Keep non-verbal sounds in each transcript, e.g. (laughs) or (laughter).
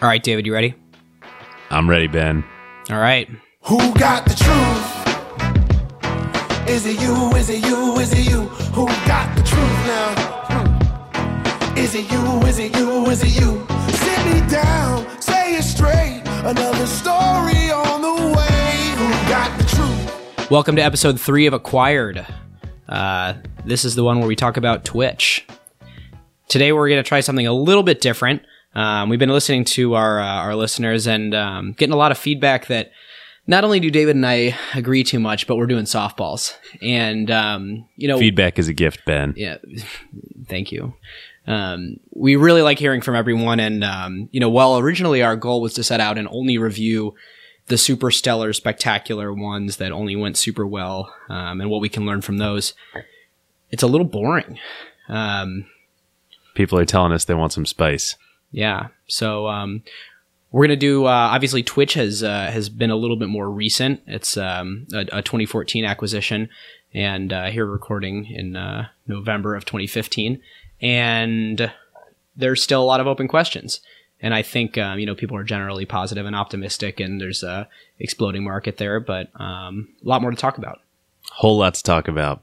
All right, David, you ready? I'm ready, Ben. All right. Who got the truth? Is it you? Is it you? Is it you? Who got the truth now? Hmm. Is it you? Is it you? Is it you? Sit me down, say it straight. Another story on the way. Who got the truth? Welcome to episode three of Acquired. Uh, this is the one where we talk about Twitch. Today we're going to try something a little bit different. Um, we've been listening to our uh, our listeners and um, getting a lot of feedback that not only do David and I agree too much, but we're doing softballs. And um, you know, Feedback is a gift, Ben. yeah, (laughs) thank you. Um, we really like hearing from everyone, and um, you know, while originally our goal was to set out and only review the super stellar, spectacular ones that only went super well, um, and what we can learn from those, it's a little boring. Um, People are telling us they want some spice. Yeah, so um, we're gonna do. Uh, obviously, Twitch has uh, has been a little bit more recent. It's um, a, a 2014 acquisition, and uh, here recording in uh, November of 2015, and there's still a lot of open questions. And I think um, you know people are generally positive and optimistic, and there's a exploding market there, but um, a lot more to talk about. Whole lot to talk about.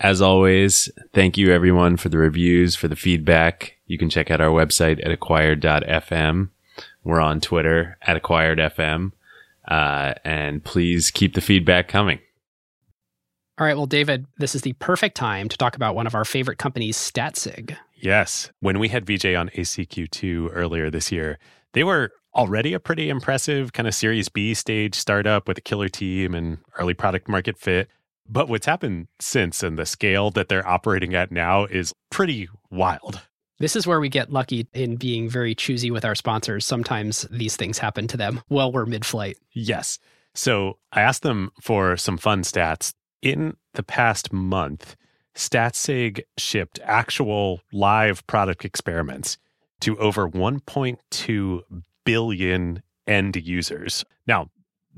As always, thank you everyone for the reviews, for the feedback. You can check out our website at acquired.fm. We're on Twitter at acquiredfm. Uh, and please keep the feedback coming. All right, well, David, this is the perfect time to talk about one of our favorite companies, Statsig. Yes. When we had VJ on ACQ2 earlier this year, they were already a pretty impressive kind of Series B stage startup with a killer team and early product market fit. But what's happened since and the scale that they're operating at now is pretty wild. This is where we get lucky in being very choosy with our sponsors. Sometimes these things happen to them while we're mid flight. Yes. So I asked them for some fun stats. In the past month, StatSig shipped actual live product experiments to over 1.2 billion end users. Now,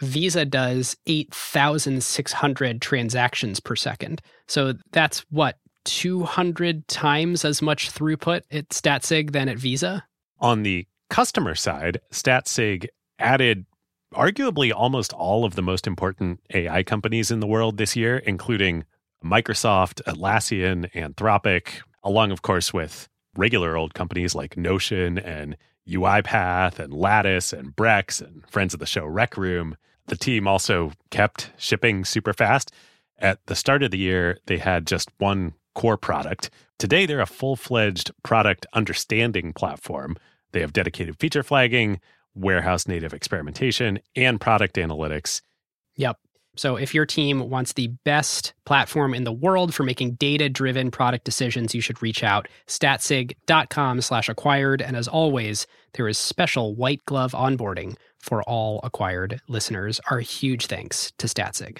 Visa does 8,600 transactions per second. So that's what, 200 times as much throughput at StatSig than at Visa? On the customer side, StatSig added arguably almost all of the most important AI companies in the world this year, including Microsoft, Atlassian, Anthropic, along, of course, with regular old companies like Notion and UiPath and Lattice and Brex and friends of the show Rec Room. The team also kept shipping super fast. At the start of the year, they had just one core product. Today, they're a full fledged product understanding platform. They have dedicated feature flagging, warehouse native experimentation, and product analytics. Yep. So if your team wants the best platform in the world for making data-driven product decisions, you should reach out statsig.com slash acquired. And as always, there is special white glove onboarding for all acquired listeners. Our huge thanks to Statsig.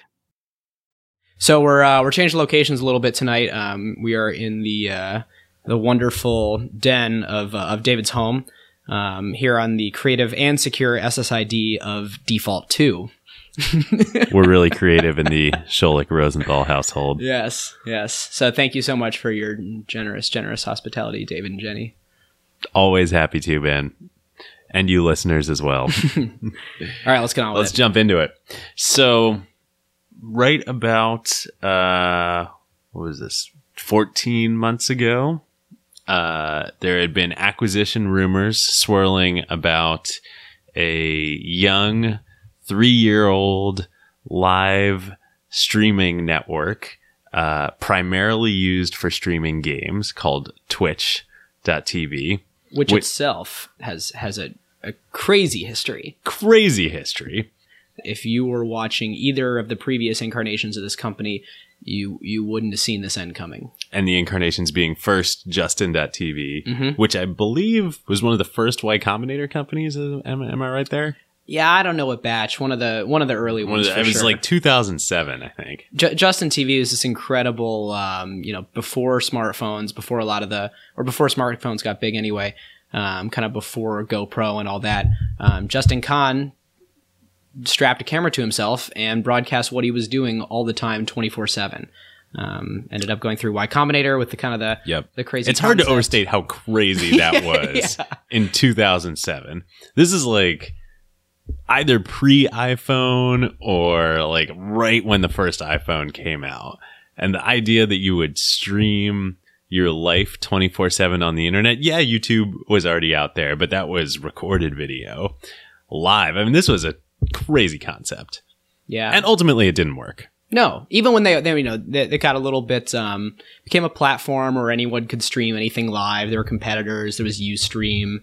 So we're uh, we're changing locations a little bit tonight. Um, we are in the uh, the wonderful den of uh, of David's home um, here on the creative and secure SSID of Default Two. (laughs) We're really creative in the Scholich Rosenthal household. Yes, yes. So thank you so much for your generous, generous hospitality, David and Jenny. Always happy to, Ben. And you listeners as well. (laughs) All right, let's get on with it. Let's it. jump into it. So, right about uh, what was this? Fourteen months ago, uh, there had been acquisition rumors swirling about a young three-year-old live streaming network uh, primarily used for streaming games called Twitch.tv. which Wait. itself has has a, a crazy history. Crazy history. If you were watching either of the previous incarnations of this company, you you wouldn't have seen this end coming. And the incarnations being first Justin.tv, Mhm. which I believe was one of the first Y Combinator companies. Am, am I right there? Yeah, I don't know what batch. One of the one of the early One of ones. the- for it was sure. like 2007, I think. Ju- Justin TV is this incredible, um, you know, before smartphones, before a lot of the, or before smartphones got big anyway, um, kind of before GoPro and all that. Um, Justin Kan strapped a camera to himself and broadcast what he was doing all the time, twenty four seven. Um, ended up going through Y Combinator with the kind of the Yep. the crazy. It's hard to overstate how crazy (laughs) that was in 2007. This is like either pre iPhone or like right when the first iPhone came out. And the idea that you would stream your life 24 7 on the internet. Yeah, YouTube was already out there, but that was recorded video live. I mean, this was a crazy concept. Yeah, And ultimately, it didn't work. No, even when they, they you know, they, they got a little bit, um, became a platform where anyone could stream anything live. There were competitors. There was UStream.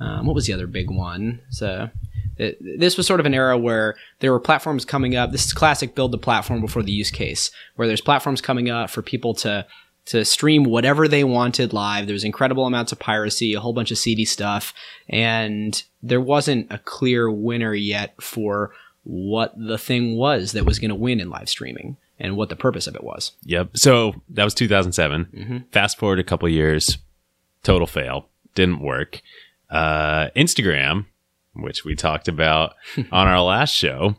Um, what was the other big one? So it, this was sort of an era where there were platforms coming up. This is classic build the platform before the use case, where there's platforms coming up for people to to stream whatever they wanted live. There was incredible amounts of piracy, a whole bunch of seedy stuff, and there wasn't a clear winner yet for what the thing was that was going to win in live streaming and what the purpose of it was. Yep. So that was 2007. Fast forward a couple years, total fail. Didn't work. Uh, Instagram, which we talked about (laughs) on our last show,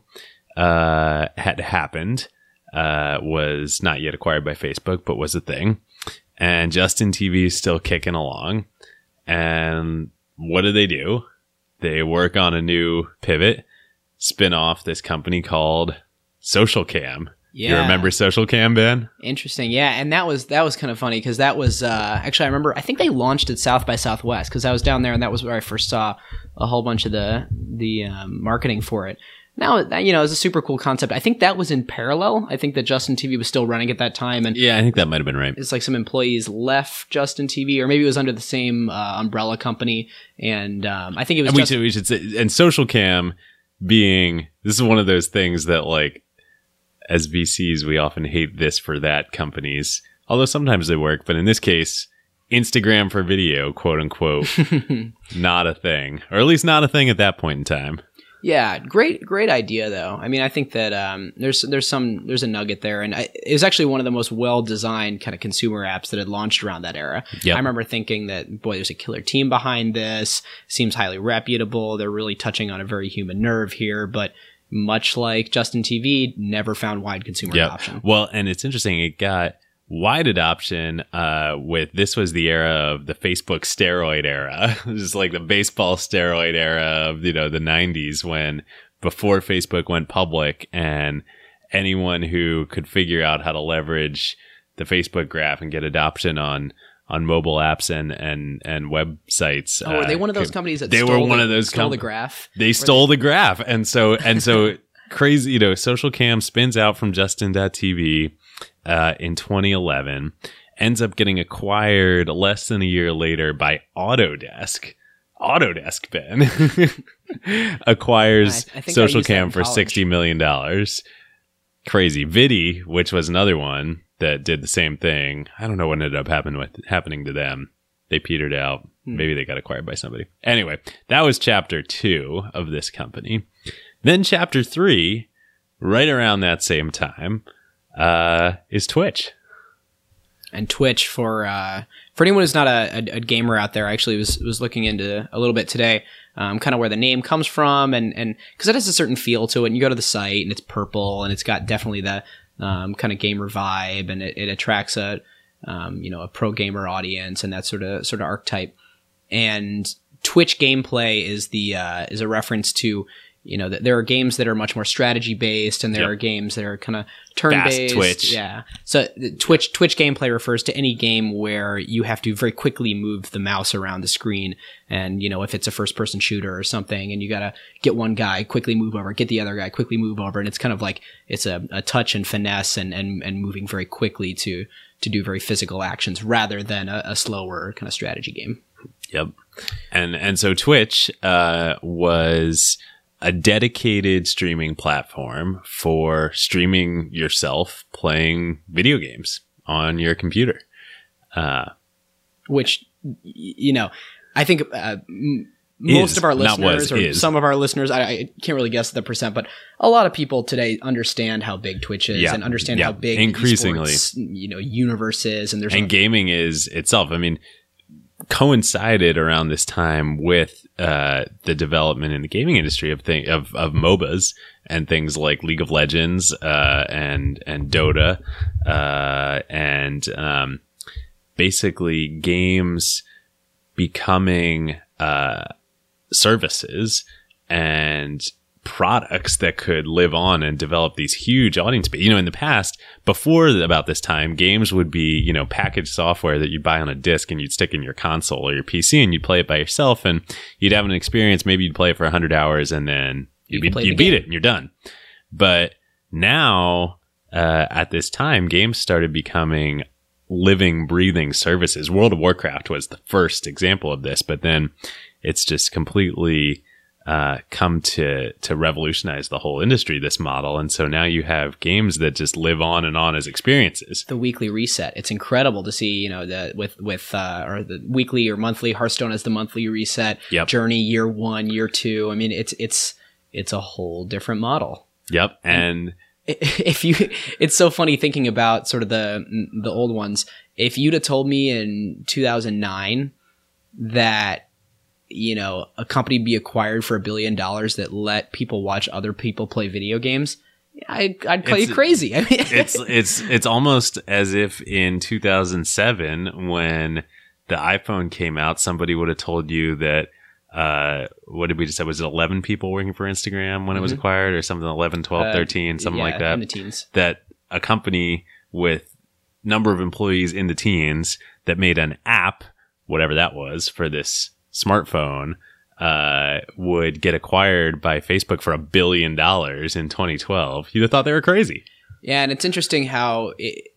uh, had happened. Uh, was not yet acquired by Facebook, but was a thing. And Justin TV is still kicking along. And what do they do? They work on a new pivot, spin off this company called Social Cam. You remember Social Cam, Ben? Interesting, yeah, and that was that was kind of funny because that was uh, actually I remember I think they launched at South by Southwest because I was down there and that was where I first saw a whole bunch of the the um, marketing for it. Now that you know it's a super cool concept. I think that was in parallel. I think that Justin TV was still running at that time, and Yeah, I think that might have been right. it's like some employees left Justin TV, or maybe it was under the same uh, umbrella company. And um, I think it was And we just should, we should say, and social cam being this is one of those things that like as VCs we often hate this for that companies, although sometimes they work. But in this case, Instagram for video, quote unquote, (laughs) not a thing, or at least not a thing at that point in time. Yeah, great, great idea though. I mean, I think that um, there's there's some there's a nugget there, and I, it was actually one of the most well designed kind of consumer apps that had launched around that era. Yep. I remember thinking that boy, there's a killer team behind this. Seems highly reputable. They're really touching on a very human nerve here, but much like Justin TV, never found wide consumer Yeah. adoption. Well, and it's interesting. It got wide adoption uh, with this was the era of the Facebook steroid era. (laughs) just like the baseball steroid era of you know the '90s when before Facebook went public and anyone who could figure out how to leverage the Facebook graph and get adoption on on mobile apps and and and websites. Oh, were they uh, one of those companies that they stole were one the, of those stole com- the graph? they stole the graph and so and so (laughs) crazy you know social cam spins out from justin.tv uh, in 2011 ends up getting acquired less than a year later by autodesk autodesk ben (laughs) acquires I- I social cam for 60 million dollars crazy Viddy which was another one that did the same thing i don't know what ended up happening with happening to them they petered out Hmm. maybe they got acquired by somebody anyway that was chapter two of this company then chapter three right around that same time uh, is twitch and Twitch for uh, for anyone who's not a, a, a gamer out there. I actually was was looking into a little bit today, um, kind of where the name comes from, and and because it has a certain feel to it. And you go to the site, and it's purple, and it's got definitely the um, kind of gamer vibe, and it, it attracts a um, you know a pro gamer audience, and that sort of sort of archetype. And Twitch gameplay is the uh, is a reference to you know, th- there are games that are much more strategy based, and there Yep. are games that are kind of turn based. Twitch. Yeah. So Twitch Twitch gameplay refers to any game where you have to very quickly move the mouse around the screen, and you know, if it's a first person shooter or something, and you gotta get one guy quickly move over, get the other guy quickly move over, and it's kind of like it's a, a touch and finesse and, and and moving very quickly to to do very physical actions rather than a, a slower kind of strategy game. Yep. And and so Twitch uh, was a dedicated streaming platform for streaming yourself playing video games on your computer. Uh, which you know i think uh, m- most Is, of our listeners was, or is. some of our listeners I, I can't really guess the percent but a lot of people today understand how big twitch is Yeah. and understand Yeah. how big Increasingly. you know universe is and there's and a- gaming is itself. I mean, coincided around this time with uh, the development in the gaming industry of thing of of MOBAs and things like League of Legends uh, and and Dota uh, and um, basically games becoming uh, services and products that could live on and develop these huge audience. But you know, in the past, before about this time, games would be you know packaged software that you'd buy on a disc and you'd stick in your console or your PC and you'd play it by yourself and you'd have an experience. Maybe you'd play it for hundred hours and then You you'd, be, you'd beat it and you're done. But now, uh, at this time, games started becoming living, breathing services. World of Warcraft was the first example of this, but then it's just completely uh, come to to revolutionize the whole industry. This model, and so now you have games that just live on and on as experiences. the weekly reset. It's incredible to see you know the with with uh or the weekly or monthly. Hearthstone as the monthly reset. Yep. journey year one year two. I mean it's it's it's a whole different model. Yep, and (laughs) if you it's so funny thinking about sort of the the old ones. If you'd have told me in 2009 that you know a company be acquired for a billion dollars that let people watch other people play video games I, I'd call you crazy. (laughs) I mean, it's (laughs) it's it's almost as if in 2007 when the iPhone came out, somebody would have told you that. Uh, what did we just say? Was it 11 people working for Instagram when it was Mhm. acquired or something? 11, 12, Uh, 13, something yeah, like in that. the teens. that a company with number of employees in the teens that made an app, whatever that was, for this smartphone, uh, would get acquired by Facebook for a billion dollars in 2012. You'd have thought they were crazy. Yeah, and it's interesting how it,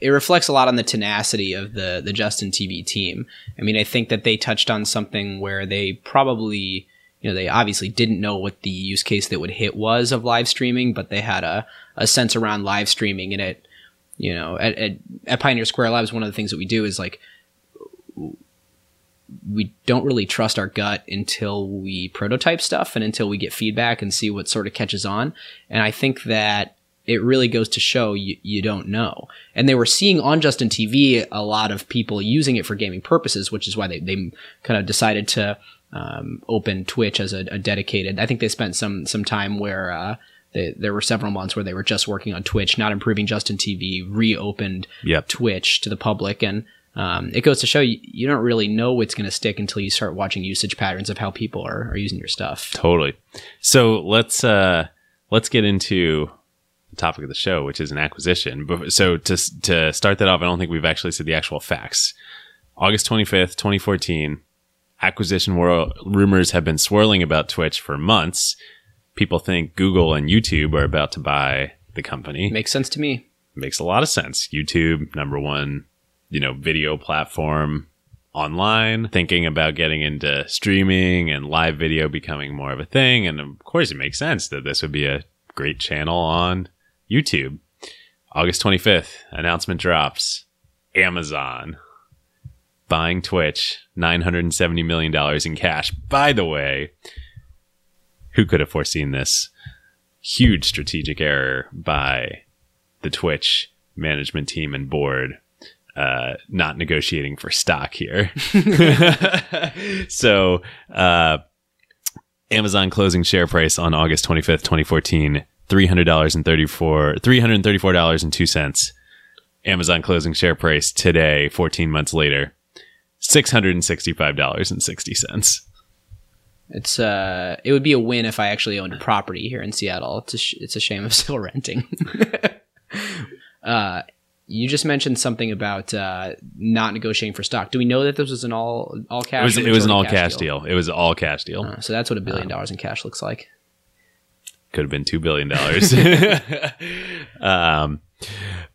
it reflects a lot on the tenacity of the the Justin TV team. I mean, I think that they touched on something where they probably, you know, they obviously didn't know what the use case that would hit was of live streaming, but they had a, a sense around live streaming, and it, you know, at, at at Pioneer Square Labs, one of the things that we do is like we don't really trust our gut until we prototype stuff and until we get feedback and see what sort of catches on. And I think that it really goes to show you, you don't know. And they were seeing on Justin TV a lot of people using it for gaming purposes, which is why they, they kind of decided to um, open Twitch as a, a dedicated. I think they spent some some time where uh, they, there were several months where they were just working on Twitch, not improving Justin TV, reopened Yep. Twitch to the public, and um, it goes to show you, you don't really know what's going to stick until you start watching usage patterns of how people are, are using your stuff. Totally. So let's uh let's get into the topic of the show, which is an acquisition. So to to start that off, I don't think we've actually said the actual facts. August twenty fifth, twenty fourteen, acquisition wor- rumors have been swirling about Twitch for months. People think Google and YouTube are about to buy the company Makes sense to me. makes a lot of sense. YouTube, number one, you know, video platform online, thinking about getting into streaming and live video becoming more of a thing. And of course, it makes sense that this would be a great channel on YouTube. August 25th, announcement drops Amazon buying Twitch, $970 million in cash. By the way, who could have foreseen this? Huge strategic error by the Twitch management team and board uh, not negotiating for stock here. (laughs) so, uh, Amazon closing share price on August 25th, 2014, $300.34, $334.02. Amazon closing share price today, 14 months later, $665.60. It's uh, it would be a win if I actually owned property here in Seattle. It's a sh- it's a shame I'm still (laughs) renting. (laughs) uh, you just mentioned something about uh, not negotiating for stock. Do we know that this was an all all cash? It was it was an all majority cash deal. It was an all cash deal. Uh, so that's what a billion dollars in cash looks like. Could have been two billion (laughs) dollars. (laughs) um,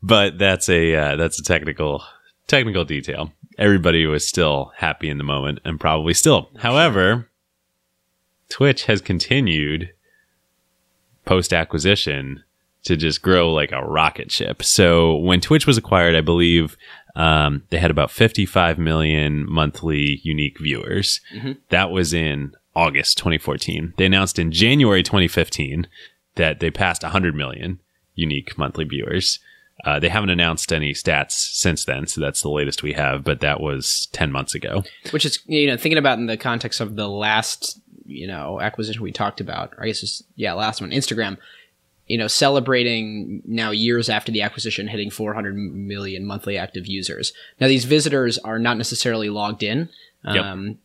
but that's a uh, that's a technical technical detail. Everybody was still happy in the moment and probably still. However, Twitch has continued post acquisition to just grow like a rocket ship. So when Twitch was acquired, I believe um, they had about 55 million monthly unique viewers. That was in August 2014. They announced in January 2015 that they passed 100 million unique monthly viewers. Uh, they haven't announced any stats since then, so that's the latest we have, but that was 10 months ago. Which is you know thinking about in the context of the last you know acquisition we talked about. Or I guess it's, yeah, last one, Instagram. You know, celebrating now years after the acquisition, hitting 400 million monthly active users. Now these visitors are not necessarily logged in. Yep. Um,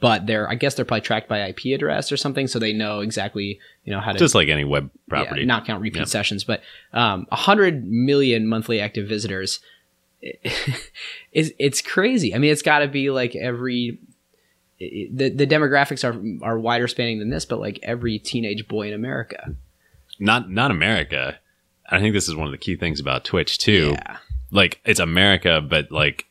but they're, I guess they're probably tracked by IP address or something, so they know exactly, you know, how to Just like any web property. yeah, not count repeat Yep. sessions, but um, 100 million monthly active visitors (laughs) is it's crazy. I mean, it's got to be like every the the demographics are are wider spanning than this, but like every teenage boy in America. Not not America. I think this is one of the key things about Twitch too. Yeah. Like it's America, but like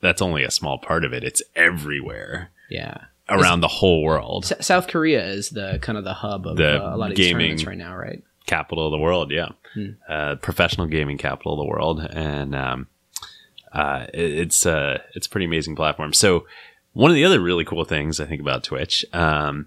that's only a small part of it. It's everywhere Yeah. around the whole world. S- South Korea is the kind of the hub of The uh, a lot of gaming- right now, right? capital of the world. Yeah, Hmm. uh, professional gaming capital of the world, and um, uh, it- it's uh, it's a pretty amazing platform. So one of the other really cool things I think about Twitch, um,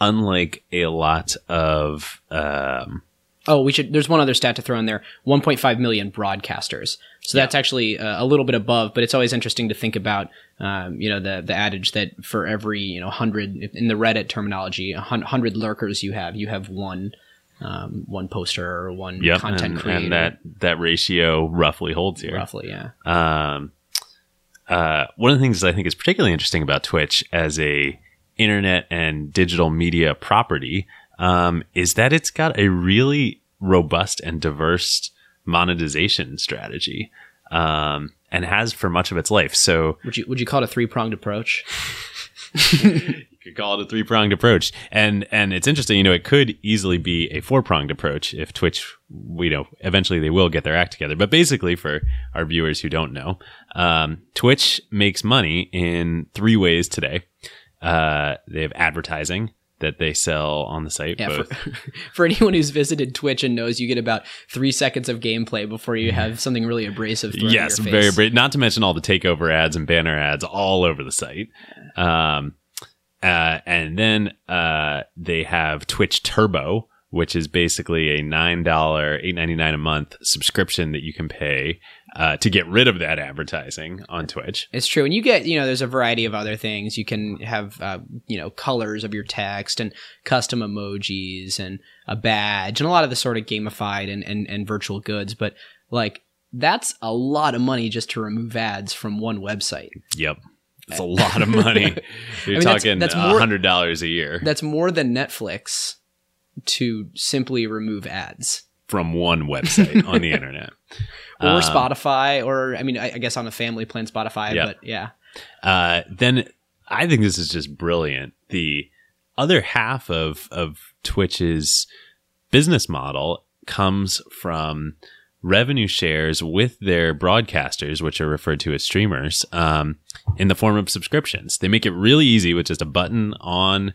unlike a lot of um, Oh, we should. There's one other stat to throw in there: 1.5 million broadcasters. So that's actually uh, a little bit above, but it's always interesting to think about. Um, you know, the the adage that for every you know hundred in the Reddit terminology, hundred lurkers you have, you have one um, one poster or one yep, content and, creator. and that that ratio roughly holds here. roughly, yeah. Um, uh, one of the things I think is particularly interesting about Twitch as a internet and digital media property um, is that it's got a really robust and diverse monetization strategy, um, and has for much of its life. So Would you would you call it a three pronged approach? (laughs) you could call it a three pronged approach, and and it's interesting. You know, it could easily be a four pronged approach if Twitch, you know, eventually they will get their act together. But basically, for our viewers who don't know, um, Twitch makes money in three ways today. Uh, they have advertising that they sell on the site. Yeah, both. for, (laughs) for anyone who's visited Twitch and knows you get about three seconds of gameplay before you have something really abrasive. Thrown yes, very brave. Not to mention all the takeover ads and banner ads all over the site. Um, uh, and then uh, they have Twitch Turbo, which is basically a nine dollar, eight ninety nine a month subscription that you can pay uh, to get rid of that advertising on Twitch. It's true, and you get you know there's a variety of other things. You can have uh, you know colors of your text and custom emojis and a badge and a lot of the sort of gamified and and, and virtual goods. But like that's a lot of money just to remove ads from one website. Yep. It's a (laughs) lot of money. You're mean, talking that's a more- hundred dollars a year That's more than Netflix to simply remove ads. From one website on the (laughs) internet. Or Um, Spotify, or I mean, I, I guess on a family plan, Spotify. Yeah. But yeah, Uh, then I think this is just brilliant. The other half of of Twitch's business model comes from revenue shares with their broadcasters, which are referred to as streamers, um, in the form of subscriptions. They make it really easy with just a button on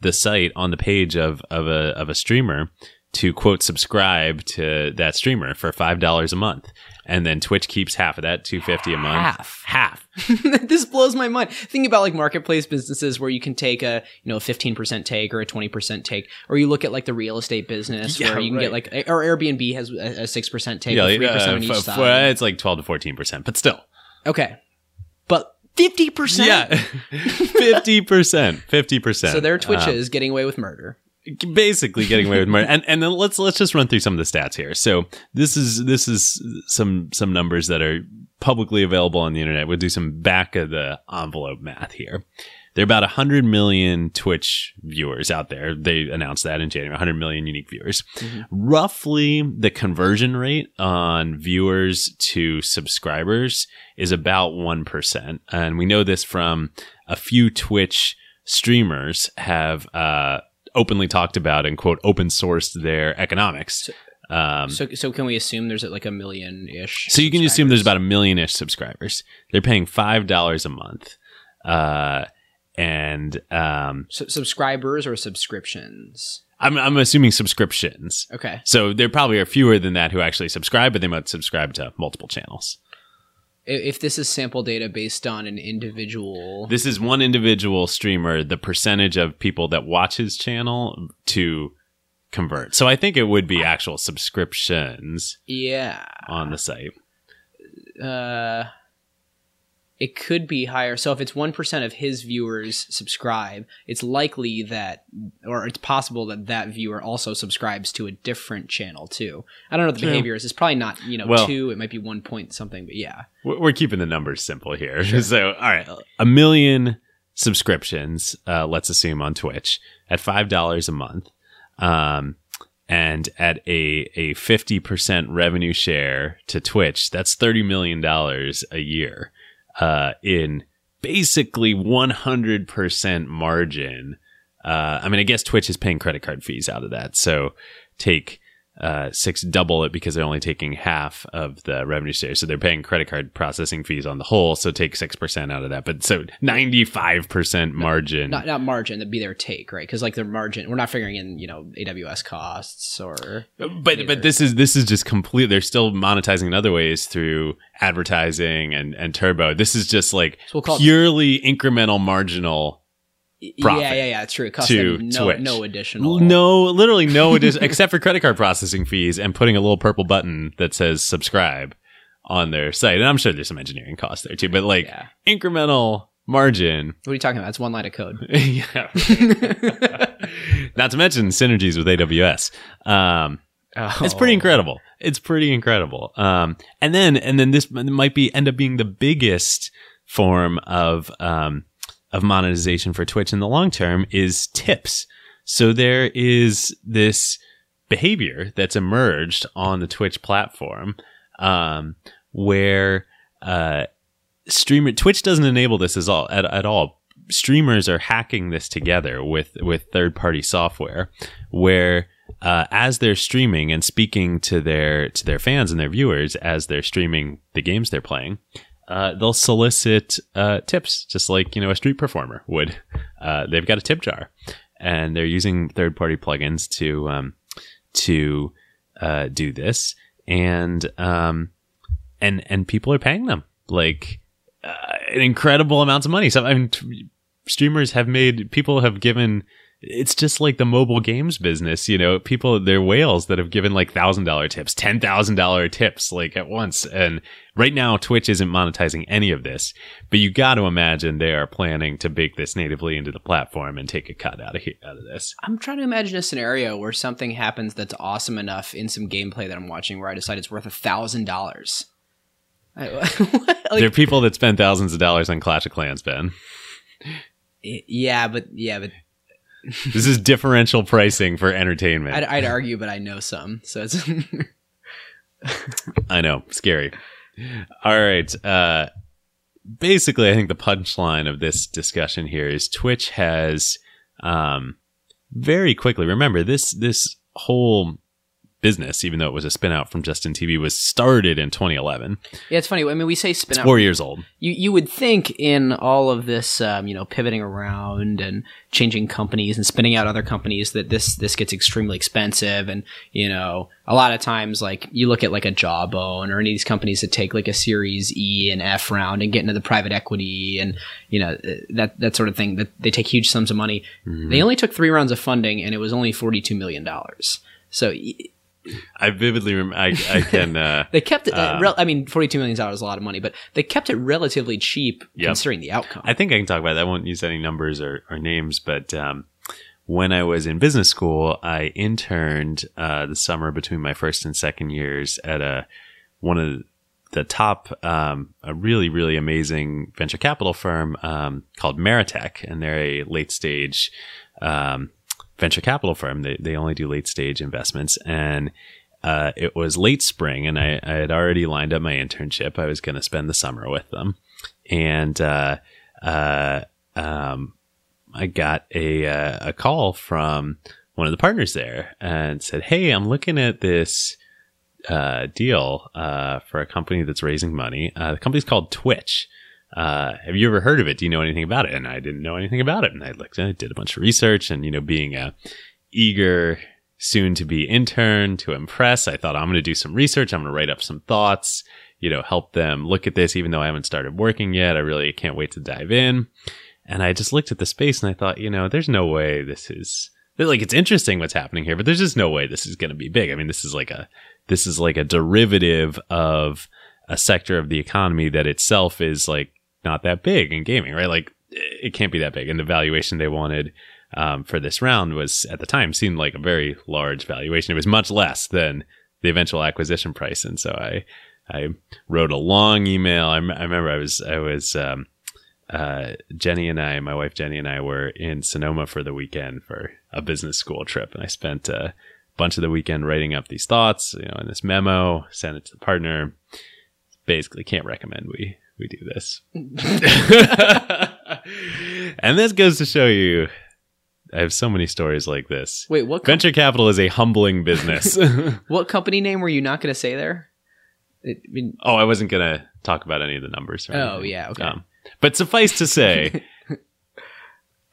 the site on the page of of a of a streamer to quote subscribe to that streamer for five dollars a month, and then Twitch keeps half of that, two fifty a month. Half. half. (laughs) this blows my mind. Think about like marketplace businesses where you can take a you know a fifteen percent take or a twenty percent take, or you look at like the real estate business Yeah, where you can get like or Airbnb has a six percent take, Yeah, or three uh, percent on each f- side. it's like twelve to fourteen percent, but still, okay, but fifty percent. yeah, (laughs) fifty percent, fifty percent. So their Twitch is getting away with murder. Basically getting away with murder. (laughs) And and then let's let's just run through some of the stats here. So this is this is some some numbers that are publicly available on the internet. We'll do some back of the envelope math here. there are about 100 million Twitch viewers out there. They announced that in January, 100 million unique viewers. Roughly the conversion rate on viewers to subscribers is about 1%. And we know this from a few Twitch streamers have, uh, openly talked about and quote open sourced their economics. Um, So, so can we assume there's like a million ish? so you can assume there's about a million ish subscribers. They're paying five dollars a month, uh, and um, subscribers or subscriptions. I'm I'm assuming subscriptions. Okay. So there probably are fewer than that who actually subscribe, but they might subscribe to multiple channels. If this is sample data based on an individual, This is one individual streamer, the percentage of people that watch his channel to convert. So I think it would be actual subscriptions yeah, on the site. uh, it could be higher. So if it's one percent of his viewers subscribe, it's likely that, or it's possible that that viewer also subscribes to a different channel too. I don't know what the True. behavior is. It's probably not you know Well- two. It might be one point something, but yeah. We're we're keeping the numbers simple here. (laughs) So, all right, a million subscriptions, uh, let's assume on Twitch at $5 a month. Um, and at a, a 50% revenue share to Twitch, that's $30 million a year, uh, in basically 100% margin. Uh, I mean, I guess Twitch is paying credit card fees out of that. So take, uh, six double it because they're only taking half of the revenue share. So they're paying credit card processing fees on the whole. So take 6% out of that. But so 95% margin. Not not margin. That'd be their take, right? Because like their margin, we're not figuring in you know AWS costs or but but this is this is just complete. They're still monetizing in other ways through advertising and and turbo. This is just like So we'll call it- purely incremental marginal. Profit yeah, yeah, yeah. It's true. It costs to no Twitch. no additional. No, literally no addition (laughs) except for credit card processing fees and putting a little purple button that says subscribe on their site. And I'm sure there's some engineering costs there too, but like Yeah. incremental margin. What are you talking about? It's one line of code. (laughs) yeah. (laughs) Not to mention synergies with AWS. Um, It's Oh. pretty incredible. It's pretty incredible. Um, and then and then this might be end up being the biggest form of um, of monetization for Twitch in the long term is tips. So there is this behavior that's emerged on the Twitch platform um, where uh, streamer Twitch doesn't enable this as all at, at all. Streamers are hacking this together with with third party software where uh, as they're streaming and speaking to their to their fans and their viewers as they're streaming the games they're playing, uh, they'll solicit uh, tips just like you know a street performer would. Uh, they've got a tip jar, and they're using third party plugins to um, to uh, do this, and um, and and people are paying them like uh, incredible amounts of money. So I mean, t- streamers have made people have given. It's just like the mobile games business, you know. People, they're whales that have given like thousand dollar tips, ten thousand dollar tips, like at once. And right now, Twitch isn't monetizing any of this, but you got to imagine they are planning to bake this natively into the platform and take a cut out of he- out of this. I'm trying to imagine a scenario where something happens that's awesome enough in some gameplay that I'm watching where I decide it's worth a thousand dollars. (laughs) there are people that spend thousands of dollars on Clash of Clans, Ben. Yeah, but yeah, but (laughs) This is differential pricing for entertainment. I'd, I'd argue, but I know some, so it's (laughs) I know, scary. All right. Uh, basically, I think the punchline of this discussion here is Twitch has um, very quickly. Remember this this whole business, even though it was a spin out from Justin TV, was started in 2011. yeah. It's funny. I mean, we say spin It's out. four years old. You you would think in all of this, um, you know, pivoting around and changing companies and spinning out other companies that this this gets extremely expensive, and you know, a lot of times like you look at like a Jawbone or any of these companies that take like a Series E and F round and get into the private equity and you know that that sort of thing. That they take huge sums of money. They only took three rounds of funding, and it was only forty two million dollars. So I vividly remember. I, I can. Uh, (laughs) they kept it. Uh, Um, I mean, forty two million dollars is a lot of money, but they kept it relatively cheap Yep. considering the outcome. I think I can talk about that. I won't use any numbers or, or names, but um, when I was in business school, I interned uh, the summer between my first and second years at a one of the the top, um, a really, really amazing venture capital firm um, called Meritech, and they're a late stage um, venture capital firm. They, they only do late stage investments. And uh, it was late spring, and I, I had already lined up my internship. I was going to spend the summer with them. And uh, uh, um, I got a, uh, a call from one of the partners there and said, Hey, I'm looking at this uh, deal uh, for a company that's raising money. The company's called Twitch. Uh, have you ever heard of it? Do you know anything about it? And I didn't know anything about it. And I looked, I did a bunch of research, and you know, being a eager, soon to be intern to impress, I thought I'm going to do some research. I'm going to write up some thoughts. You know, help them look at this, even though I haven't started working yet. I really can't wait to dive in. And I just looked at the space and I thought, you know, there's no way this is like it's interesting what's happening here, but there's just no way this is going to be big. I mean, this is like a this is like a derivative of a sector of the economy that itself is like not that big in gaming, right? Like it can't be that big. And the valuation they wanted um, for this round was at the time seemed like a very large valuation. It was much less than the eventual acquisition price. And so I, I wrote a long email. I, remember I was, I was, um, uh, Jenny and I, my wife Jenny and I were in Sonoma for the weekend for a business school trip. And I spent a bunch of the weekend writing up these thoughts, you know, in this memo, sent it to the partner. Basically can't recommend we, we do this. (laughs) and this goes to show you I have so many stories like this. Wait, what com- Venture capital is a humbling business. (laughs) (laughs) what company name were you not going to say there? I mean, oh, I wasn't going to talk about any of the numbers. oh, anything. yeah, okay. Um, but suffice to say,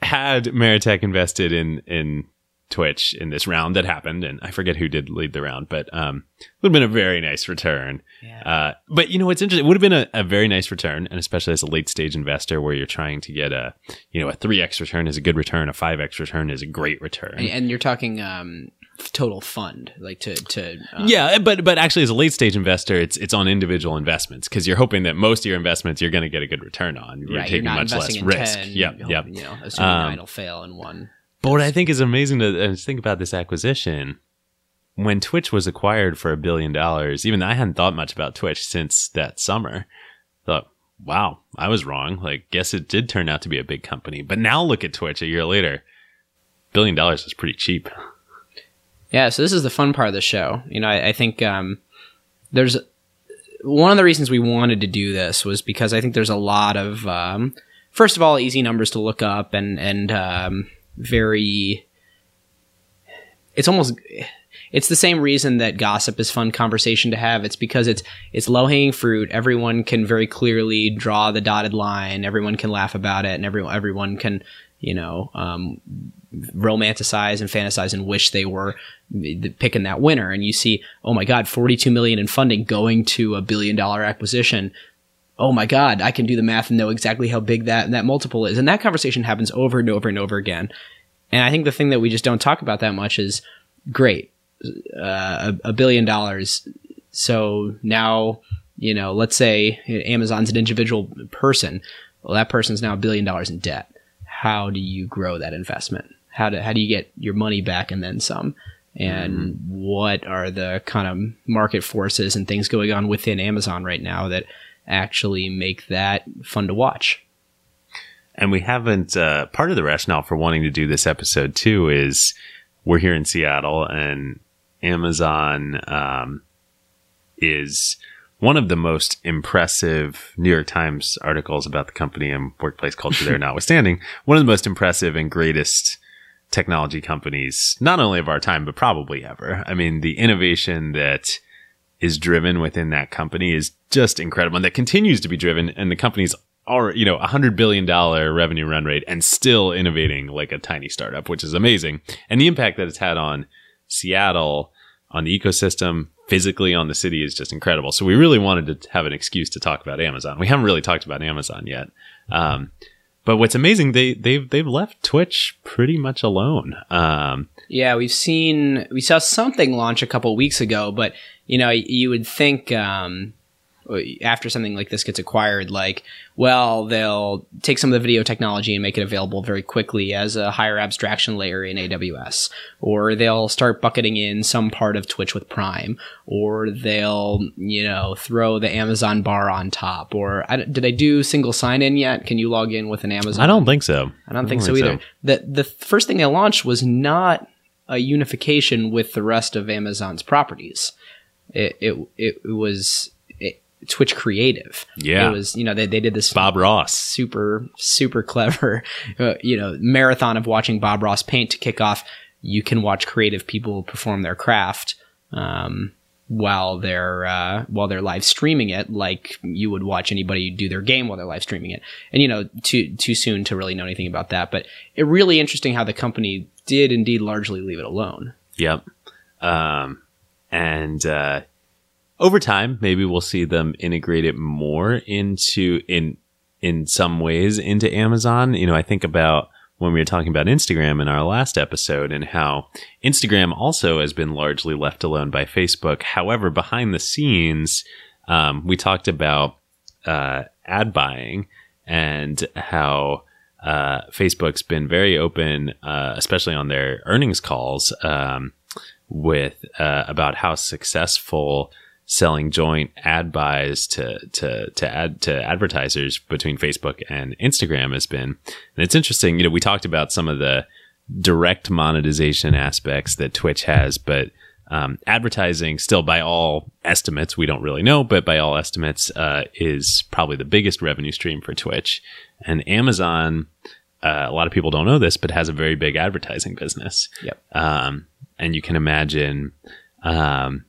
had Meritech invested in in Twitch in this round that happened, and I forget who did lead the round, but um, it would have been a very nice return. Yeah. Uh, but you know what's interesting? It would have been a, a, very nice return, and especially as a late stage investor, where you're trying to get a you know a three x return is a good return, a five x return is a great return, and, and you're talking um, total fund, like to to um, yeah, but but actually as a late stage investor, it's it's on individual investments because you're hoping that most of your investments you're going to get a good return on. You're right, taking you're much less risk. Yeah, yeah. You know, assuming um, nine will fail in one. But what I think is amazing to think about this acquisition, when Twitch was acquired for a billion dollars, even though I hadn't thought much about Twitch since that summer. Thought, wow, I was wrong. Like, guess it did turn out to be a big company. But now look at Twitch a year later. Billion dollars is pretty cheap. Yeah, so this is the fun part of the show. You know, I, I think um, there's one of the reasons we wanted to do this was because I think there's a lot of um, first of all easy numbers to look up and and um, very it's almost it's the same reason that gossip is fun conversation to have. It's because it's it's low hanging fruit. Everyone can very clearly draw the dotted line. Everyone can laugh about it, and everyone everyone can you know um, romanticize and fantasize and wish they were picking that winner. And you see, oh my god, forty two million in funding going to a billion dollar acquisition. Oh my god, I can do the math and know exactly how big that that multiple is. And that conversation happens over and over and over again. And I think the thing that we just don't talk about that much is great, uh, a, a billion dollars. So now, you know, let's say Amazon's an individual person. Well, that person's now a billion dollars in debt. How do you grow that investment? How do, how do you get your money back and then some? And mm. what are the kind of market forces and things going on within Amazon right now that actually make that fun to watch? And we haven't, uh, part of the rationale for wanting to do this episode too is we're here in Seattle and Amazon, um, is one of the most impressive New York Times articles about the company and workplace culture there (laughs) notwithstanding, one of the most impressive and greatest technology companies, not only of our time, but probably ever. I mean, the innovation that is driven within that company is just incredible and that continues to be driven and the company's are you know a hundred billion dollar revenue run rate and still innovating like a tiny startup, which is amazing. And the impact that it's had on Seattle, on the ecosystem, physically on the city is just incredible. So we really wanted to have an excuse to talk about Amazon. We haven't really talked about Amazon yet. Um, but what's amazing, they they've they've left Twitch pretty much alone. Um, yeah, we've seen we saw something launch a couple weeks ago, but you know you would think um, after something like this gets acquired, like, well, they'll take some of the video technology and make it available very quickly as a higher abstraction layer in AWS, or they'll start bucketing in some part of Twitch with Prime, or they'll, you know, throw the Amazon bar on top, or I, did I do single sign in yet? Can you log in with an Amazon? I don't think so. I don't think so either. The the first thing they launched was not a unification with the rest of Amazon's properties. It it it was it, Twitch Creative. Yeah. it was you know they they did this Bob Ross. super super clever (laughs) uh, you know marathon of watching Bob Ross paint to kick off. You can watch creative people perform their craft. Um, while they're uh, while they're live streaming it, like you would watch anybody do their game while they're live streaming it. And you know, too too soon to really know anything about that, but it really interesting how the company did indeed largely leave it alone. Yep. Um, and uh, over time, maybe we'll see them integrate it more into in in some ways into Amazon. You know, I think about when we were talking about Instagram in our last episode and how Instagram also has been largely left alone by Facebook. However, behind the scenes, um, we talked about uh, ad buying and how uh, Facebook's been very open, uh, especially on their earnings calls, um, with uh, about how successful selling joint ad buys to to to ad to advertisers between Facebook and Instagram has been. And it's interesting, you know, we talked about some of the direct monetization aspects that Twitch has, but um, advertising still by all estimates, we don't really know, but by all estimates, uh, is probably the biggest revenue stream for Twitch. And Amazon, uh, a lot of people don't know this, but has a very big advertising business. Yep. Um, and you can imagine, um,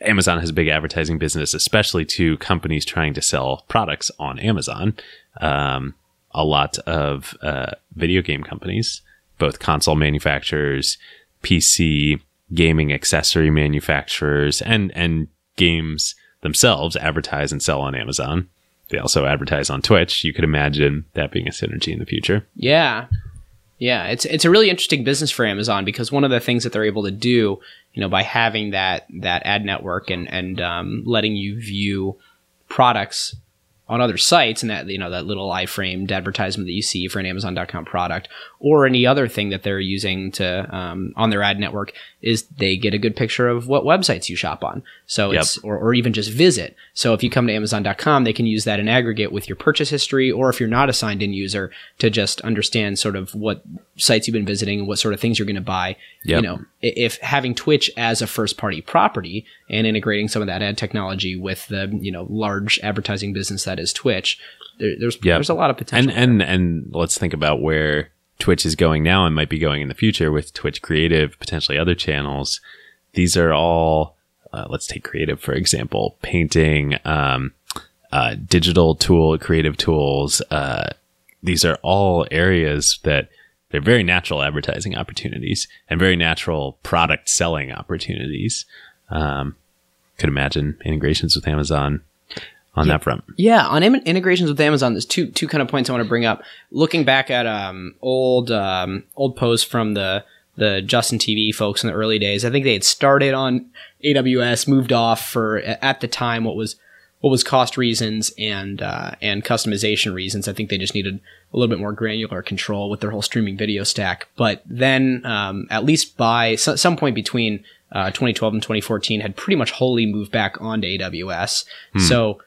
Amazon has a big advertising business, especially to companies trying to sell products on Amazon. Um, a lot of uh, video game companies, both console manufacturers, PC, gaming accessory manufacturers, and and games themselves advertise and sell on Amazon. They also advertise on Twitch. You could imagine that being a synergy in the future. Yeah. Yeah, it's it's a really interesting business for Amazon because one of the things that they're able to do, you know, by having that that ad network and and um, letting you view products on other sites and that you know that little iframed advertisement that you see for an amazon.com product or any other thing that they're using to um, on their ad network is they get a good picture of what websites you shop on so Yep. it's or, or even just visit so if you come to amazon.com they can use that in aggregate with your purchase history or if you're not a signed in user to just understand sort of what sites you've been visiting and what sort of things you're going to buy Yep. you know if having Twitch as a first party property and integrating some of that ad technology with the you know large advertising business that is Twitch, there, there's Yep. there's a lot of potential. And and and let's think about where Twitch is going now and might be going in the future with Twitch Creative, potentially other channels. These are all. Uh, let's take creative for example, painting, um, uh, digital tool, creative tools. Uh, these are all areas that they're very natural advertising opportunities and very natural product selling opportunities. Um, could imagine integrations with Amazon on that front. Yeah, on integrations with Amazon, there's two two kind of points I want to bring up. Looking back at um, old um, old posts from the the Justin TV folks in the early days, I think they had started on AWS, moved off for at the time what was what was cost reasons and uh, and customization reasons. I think they just needed a little bit more granular control with their whole streaming video stack. But then, um, at least by so- some point between uh, 2012 and 2014, had pretty much wholly moved back onto AWS. So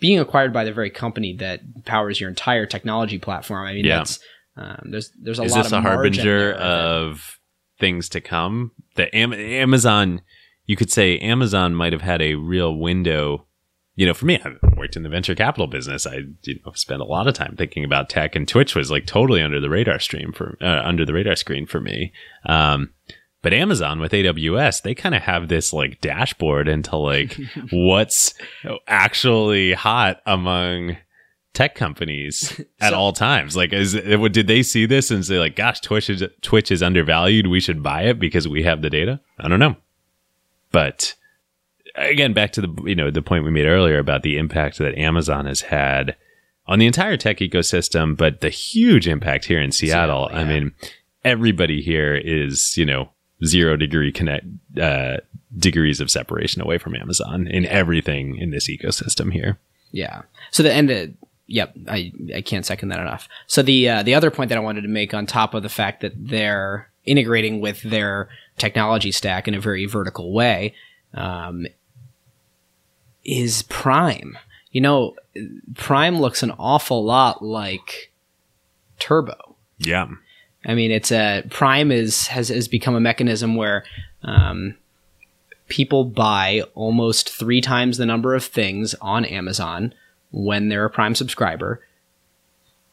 being acquired by the very company that powers your entire technology platform. I mean, Yeah. that's um, there's there's a lot of is lot this of a harbinger of things to come the Am- amazon you could say amazon might have had a real window you know for me I've worked in the venture capital business i you know spent a lot of time thinking about tech and twitch was like totally under the radar stream for uh, under the radar screen for me um but Amazon with AWS, they kind of have this like dashboard into like (laughs) what's actually hot among tech companies (laughs) at So- all times. Like, is it, did they see this and say like, "Gosh, Twitch is Twitch is undervalued. We should buy it because we have the data"? I don't know, but again, back to the you know the point we made earlier about the impact that Amazon has had on the entire tech ecosystem, but the huge impact here in Seattle. Seattle, I mean, everybody here is you know zero degree connect uh, degrees of separation away from Amazon in everything in this ecosystem here. Yeah. So the end. Uh, yep. I I can't second that enough. So the uh, the other point that I wanted to make on top of the fact that they're integrating with their technology stack in a very vertical way um, is Prime. You know, Prime looks an awful lot like Turbo. Yeah. I mean, it's a Prime is has has become a mechanism where um, people buy almost three times the number of things on Amazon when they're a Prime subscriber,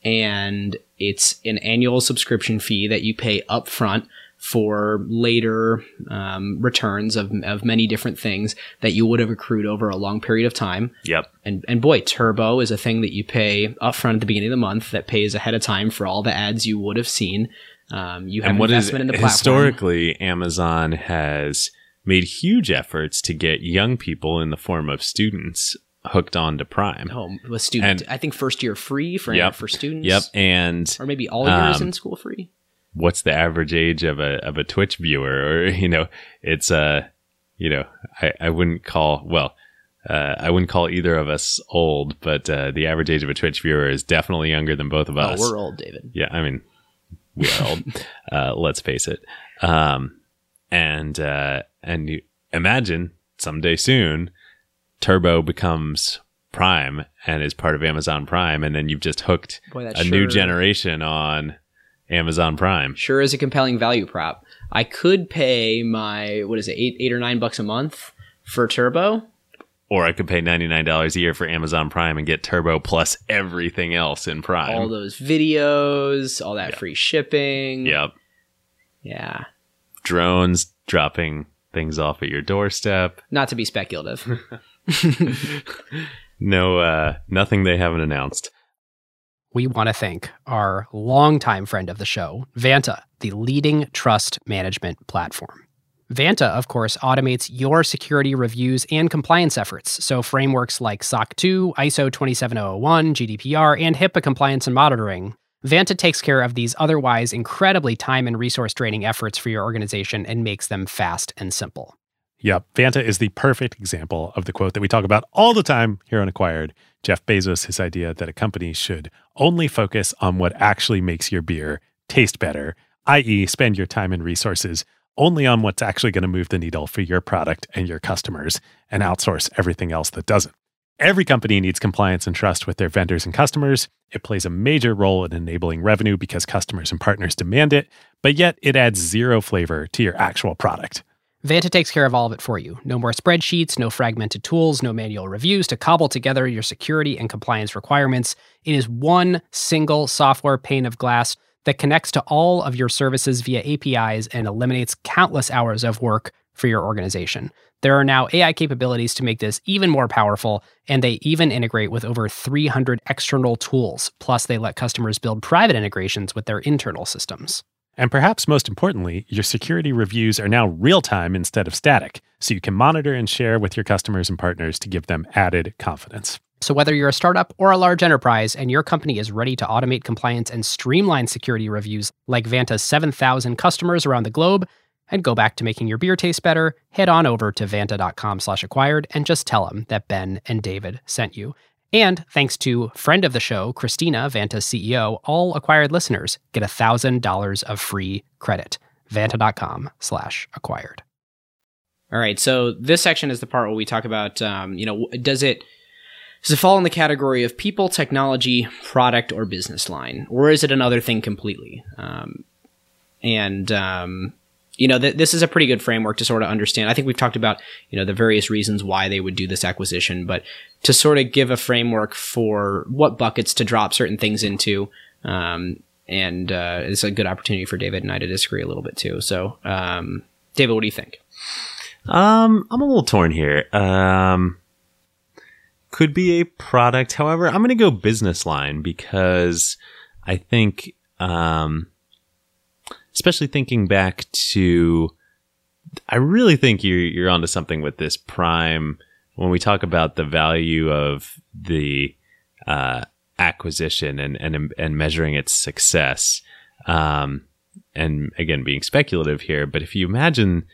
and it's an annual subscription fee that you pay upfront for later um, returns of, of many different things that you would have accrued over a long period of time. Yep. And and boy, Turbo is a thing that you pay upfront at the beginning of the month that pays ahead of time for all the ads you would have seen. Um, you have And what is investment in the platform. historically Amazon has made huge efforts to get young people in the form of students hooked on to Prime. Oh, with student, And- I think first year free for Yep. for students. Yep. And Or maybe all years Um, in school free. What's the average age of a of a Twitch viewer? (laughs) Or you know, it's uh you know, I, I wouldn't call well, uh, I wouldn't call either of us old, but uh, the average age of a Twitch viewer is definitely younger than both of Oh, us. we're old, David. Yeah, I mean, we are old. (laughs) uh, let's face it. Um, and uh, and you imagine someday soon, Turbo becomes Prime and is part of Amazon Prime, and then you've just hooked Boy, a new generation on Amazon Prime. Sure is a compelling value prop. I could pay my what is it, eight eight or nine bucks a month for Turbo. Or I could pay ninety nine dollars a year for Amazon Prime and get Turbo plus everything else in Prime. all those videos, all that free shipping. yep, Yeah. drones dropping things off at your doorstep. Not to be speculative. (laughs) No, uh, nothing they haven't announced. We want to thank our longtime friend of the show, Vanta, the leading trust management platform. Vanta, of course, automates your security reviews and compliance efforts. So, frameworks like SOC 2, ISO 27001, GDPR, and HIPAA compliance and monitoring. Vanta takes care of these otherwise incredibly time and resource draining efforts for your organization and makes them fast and simple. Yep. Vanta is the perfect example of the quote that we talk about all the time here on Acquired. Jeff Bezos, his idea that a company should only focus on what actually makes your beer taste better, i.e., spend your time and resources only on what's actually going to move the needle for your product and your customers and outsource everything else that doesn't. Every company needs compliance and trust with their vendors and customers. It plays a major role in enabling revenue because customers and partners demand it, but yet it adds zero flavor to your actual product. Vanta takes care of all of it for you. No more spreadsheets, no fragmented tools, no manual reviews to cobble together your security and compliance requirements. It is one single software pane of glass that connects to all of your services via APIs and eliminates countless hours of work for your organization. There are now AI capabilities to make this even more powerful, and they even integrate with over 300 external tools. Plus, they let customers build private integrations with their internal systems. And perhaps most importantly, your security reviews are now real time instead of static, so you can monitor and share with your customers and partners to give them added confidence. So, whether you're a startup or a large enterprise and your company is ready to automate compliance and streamline security reviews like Vanta's 7,000 customers around the globe, and go back to making your beer taste better, head on over to vanta.com slash acquired and just tell them that Ben and David sent you. And thanks to friend of the show, Christina, Vanta's CEO, all acquired listeners get $1,000 of free credit. Vanta.com slash acquired. All right, so this section is the part where we talk about, um, you know, does it does it fall in the category of people, technology, product, or business line, or is it another thing completely? Um, and um, you know, th- this is a pretty good framework to sort of understand. I think we've talked about, you know, the various reasons why they would do this acquisition, but to sort of give a framework for what buckets to drop certain things into. Um, and uh, it's a good opportunity for David and I to disagree a little bit too. So, um, David, what do you think? Um, I'm a little torn here. Um, could be a product. However, I'm going to go business line because I think, um, especially thinking back to, I really think you're you're onto something with this prime when we talk about the value of the uh, acquisition and and and measuring its success. Um, and again, being speculative here, but if you imagine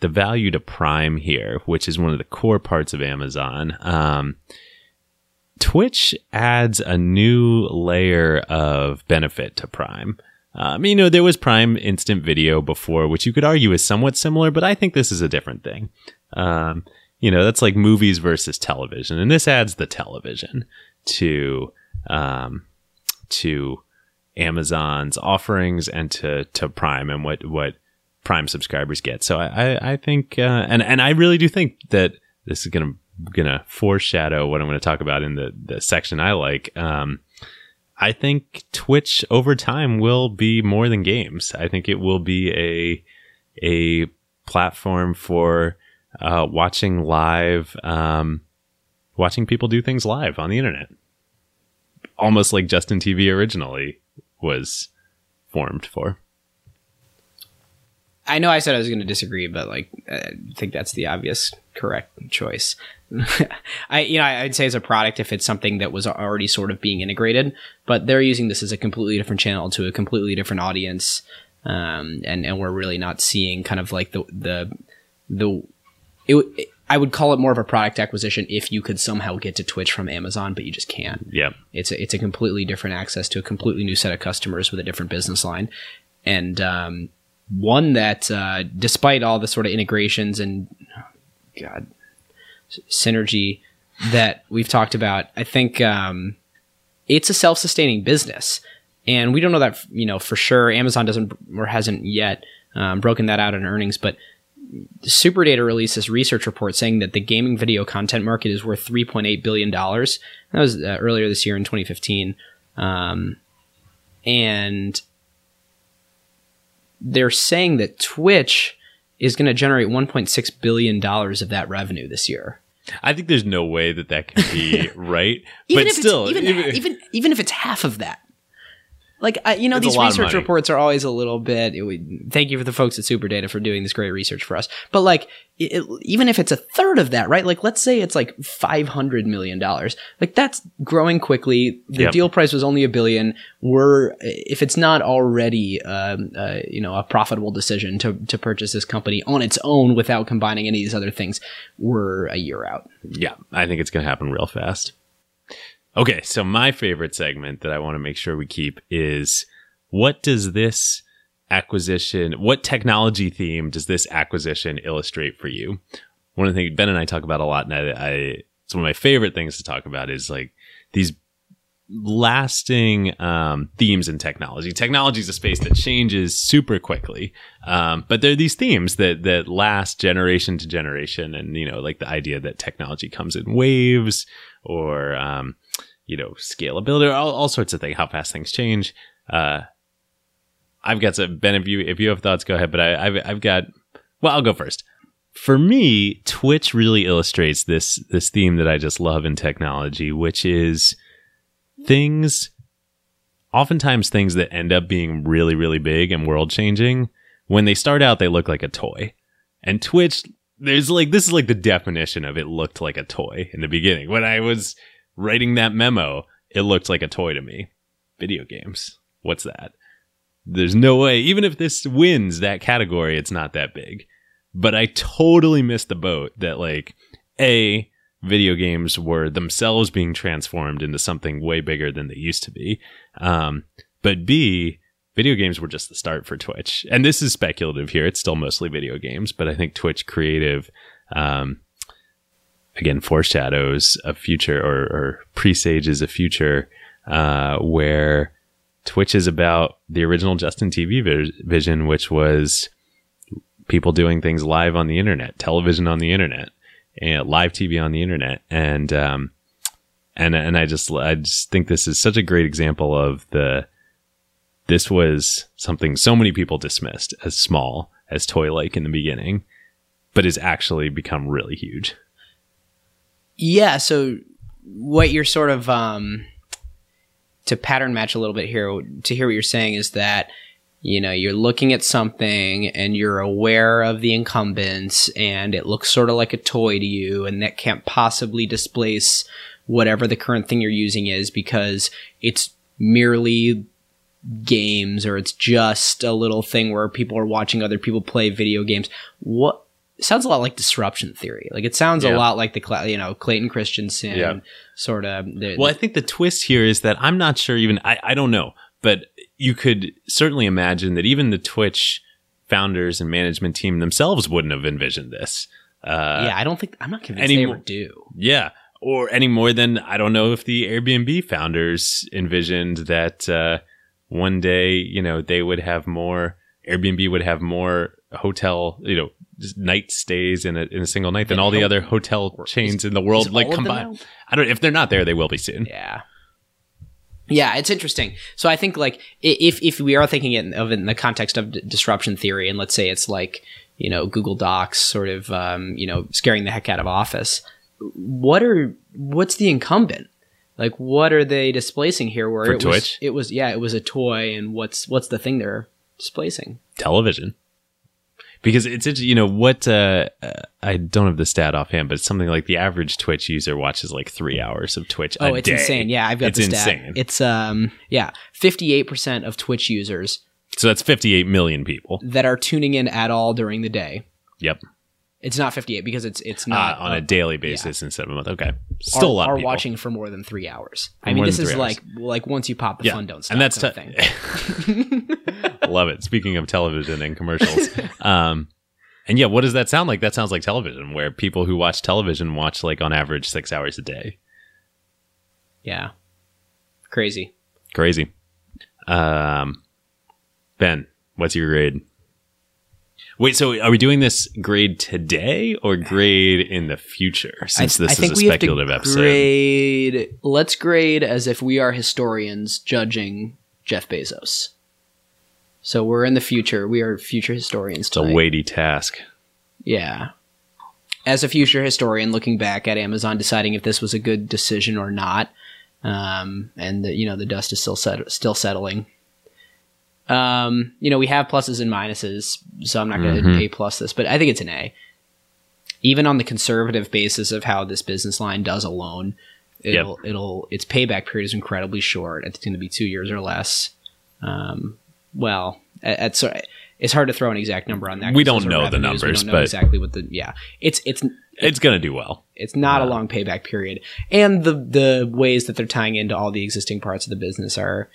the value to Prime here, which is one of the core parts of Amazon, um, Twitch adds a new layer of benefit to Prime. Um, you know, there was Prime Instant Video before, which you could argue is somewhat similar, but I think this is a different thing. Um, you know, that's like movies versus television, and this adds the television to um, to Amazon's offerings and to to Prime and what what Prime subscribers get. So I I, I think uh, and and I really do think that this is gonna gonna foreshadow what I'm going to talk about in the the section I like. Um, I think Twitch over time will be more than games. I think it will be a a platform for uh, watching live, um, watching people do things live on the internet, almost like Justin TV originally was formed for. I know I said I was going to disagree, but like I think that's the obvious correct choice. (laughs) I you know I'd say as a product if it's something that was already sort of being integrated, but they're using this as a completely different channel to a completely different audience, um, and and we're really not seeing kind of like the the the it, it I would call it more of a product acquisition if you could somehow get to Twitch from Amazon, but you just can't. Yeah, it's a, it's a completely different access to a completely new set of customers with a different business line, and um, one that, uh, despite all the sort of integrations and God synergy that we've talked about, I think um, it's a self-sustaining business, and we don't know that you know for sure. Amazon doesn't or hasn't yet um, broken that out in earnings, but SuperData released this research report saying that the gaming video content market is worth 3.8 billion dollars. That was uh, earlier this year in 2015, um, and they're saying that Twitch is going to generate 1.6 billion dollars of that revenue this year. I think there's no way that that can be (laughs) right. even but still, even, even, even even if it's half of that, like I, you know, It's these research reports are always a little bit. It would, thank you for the folks at SuperData for doing this great research for us. But like, it- even if it's a third of that, right? Like, let's say it's like five hundred million dollars. Like that's growing quickly. The Yep. deal price was only a billion. We're if it's not already, um, uh, you know, a profitable decision to to purchase this company on its own without combining any of these other things, we're a year out. yeah, I think it's going to happen real fast. Okay, so my favorite segment that I want to make sure we keep is what does this acquisition, what technology theme does this acquisition illustrate for you? One of the things Ben and I talk about a lot, and I, I it's one of my favorite things to talk about is like these lasting um, themes in technology. Technology is a space that changes super quickly, um, but there are these themes that that last generation to generation, and you know, like the idea that technology comes in waves, or um, you know, scalability, all, all sorts of things, how fast things change. Uh, I've got some Ben. If you if you have thoughts, go ahead. But I, I've I've got. Well, I'll go first. For me, Twitch really illustrates this this theme that I just love in technology, which is things oftentimes things that end up being really really big and world changing when they start out they look like a toy and twitch there's like this is like the definition of it looked like a toy in the beginning when i was writing that memo it looked like a toy to me video games what's that there's no way even if this wins that category it's not that big but i totally missed the boat that like a video games were themselves being transformed into something way bigger than they used to be. Um, but B, video games were just the start for Twitch. And this is speculative here. It's still mostly video games, but I think Twitch creative, um, again, foreshadows a future or, or presages a future, uh, where Twitch is about the original Justin TV vision, which was people doing things live on the internet, television on the internet and live TV on the internet. And, um, and, and I just, I just think this is such a great example of the, this was something so many people dismissed as small, as toy like in the beginning, but has actually become really huge. Yeah. So what you're sort of um, to pattern match a little bit here to hear what you're saying is that you know you're looking at something and you're aware of the incumbents and it looks sort of like a toy to you and that can't possibly displace whatever the current thing you're using is because it's merely games or it's just a little thing where people are watching other people play video games. What sounds a lot like disruption theory. Like it sounds Yeah. a lot like the you know Clayton Christensen Yeah. sort of. The, Well, I think the twist here is that I'm not sure even I, I don't know, but you could certainly imagine that even the Twitch founders and management team themselves wouldn't have envisioned this. Uh, yeah, I don't think I'm not convinced any they mo- ever do. Yeah. Or any more than I don't know if the Airbnb founders envisioned that uh, one day, you know, they would have more Airbnb would have more hotel, you know, just night stays in a in a single night than all the other hotel chains in the world like all of them combined. I don't if they're not there, they will be soon. Yeah. Yeah, it's interesting. So I think like if if we are thinking it of it in the context of d- disruption theory, and let's say it's like you know Google Docs sort of um, you know scaring the heck out of Office, what are what's the incumbent? Like what are they displacing here? Where For it was it was yeah it was a toy, and what's what's the thing they're displacing? television because it's you know what uh, uh, I don't have the stat offhand, but it's something like the average Twitch user watches like three hours of Twitch. Oh, it's day. insane. Yeah, I've got It's the stat. insane. It's um yeah fifty eight percent of Twitch users So that's 58 million people. that are tuning in at all during the day. Yep, It's not 58 because it's it's uh, not on uh, a daily basis instead of a month. Okay, still are, a lot are of people. watching for more than three hours. For I mean, this is three like like once you pop the fun don't stop and that's kind t- thing. (laughs) (laughs) love it. Speaking of television and commercials, (laughs) um, and yeah, what does that sound like? That sounds like television, where people who watch television watch like on average six hours a day. Yeah, crazy. Crazy. Um, Ben, what's your grade? Wait, so are we doing this grade today or grade in the future? Since I, this I is a we have to speculative episode. grade. Let's grade as if we are historians judging Jeff Bezos. So we're in the future. We are future historians. It's a weighty task. Yeah. As a future historian, looking back at Amazon, deciding if this was a good decision or not, um, and the, you know the dust is still set, still settling. Um, you know we have pluses and minuses, so I'm not going to Mhm. A plus this, but I think it's an A. Even on the conservative basis of how this business line does alone, it'll it'll its payback period is incredibly short. It's going to be two years or less. Um, well, at, at it's hard to throw an exact number on that. We don't know the revenues. We numbers, don't know but- exactly what the yeah. It's it's It's going to do well. it's not a long payback period, and the the ways that they're tying into all the existing parts of the business are,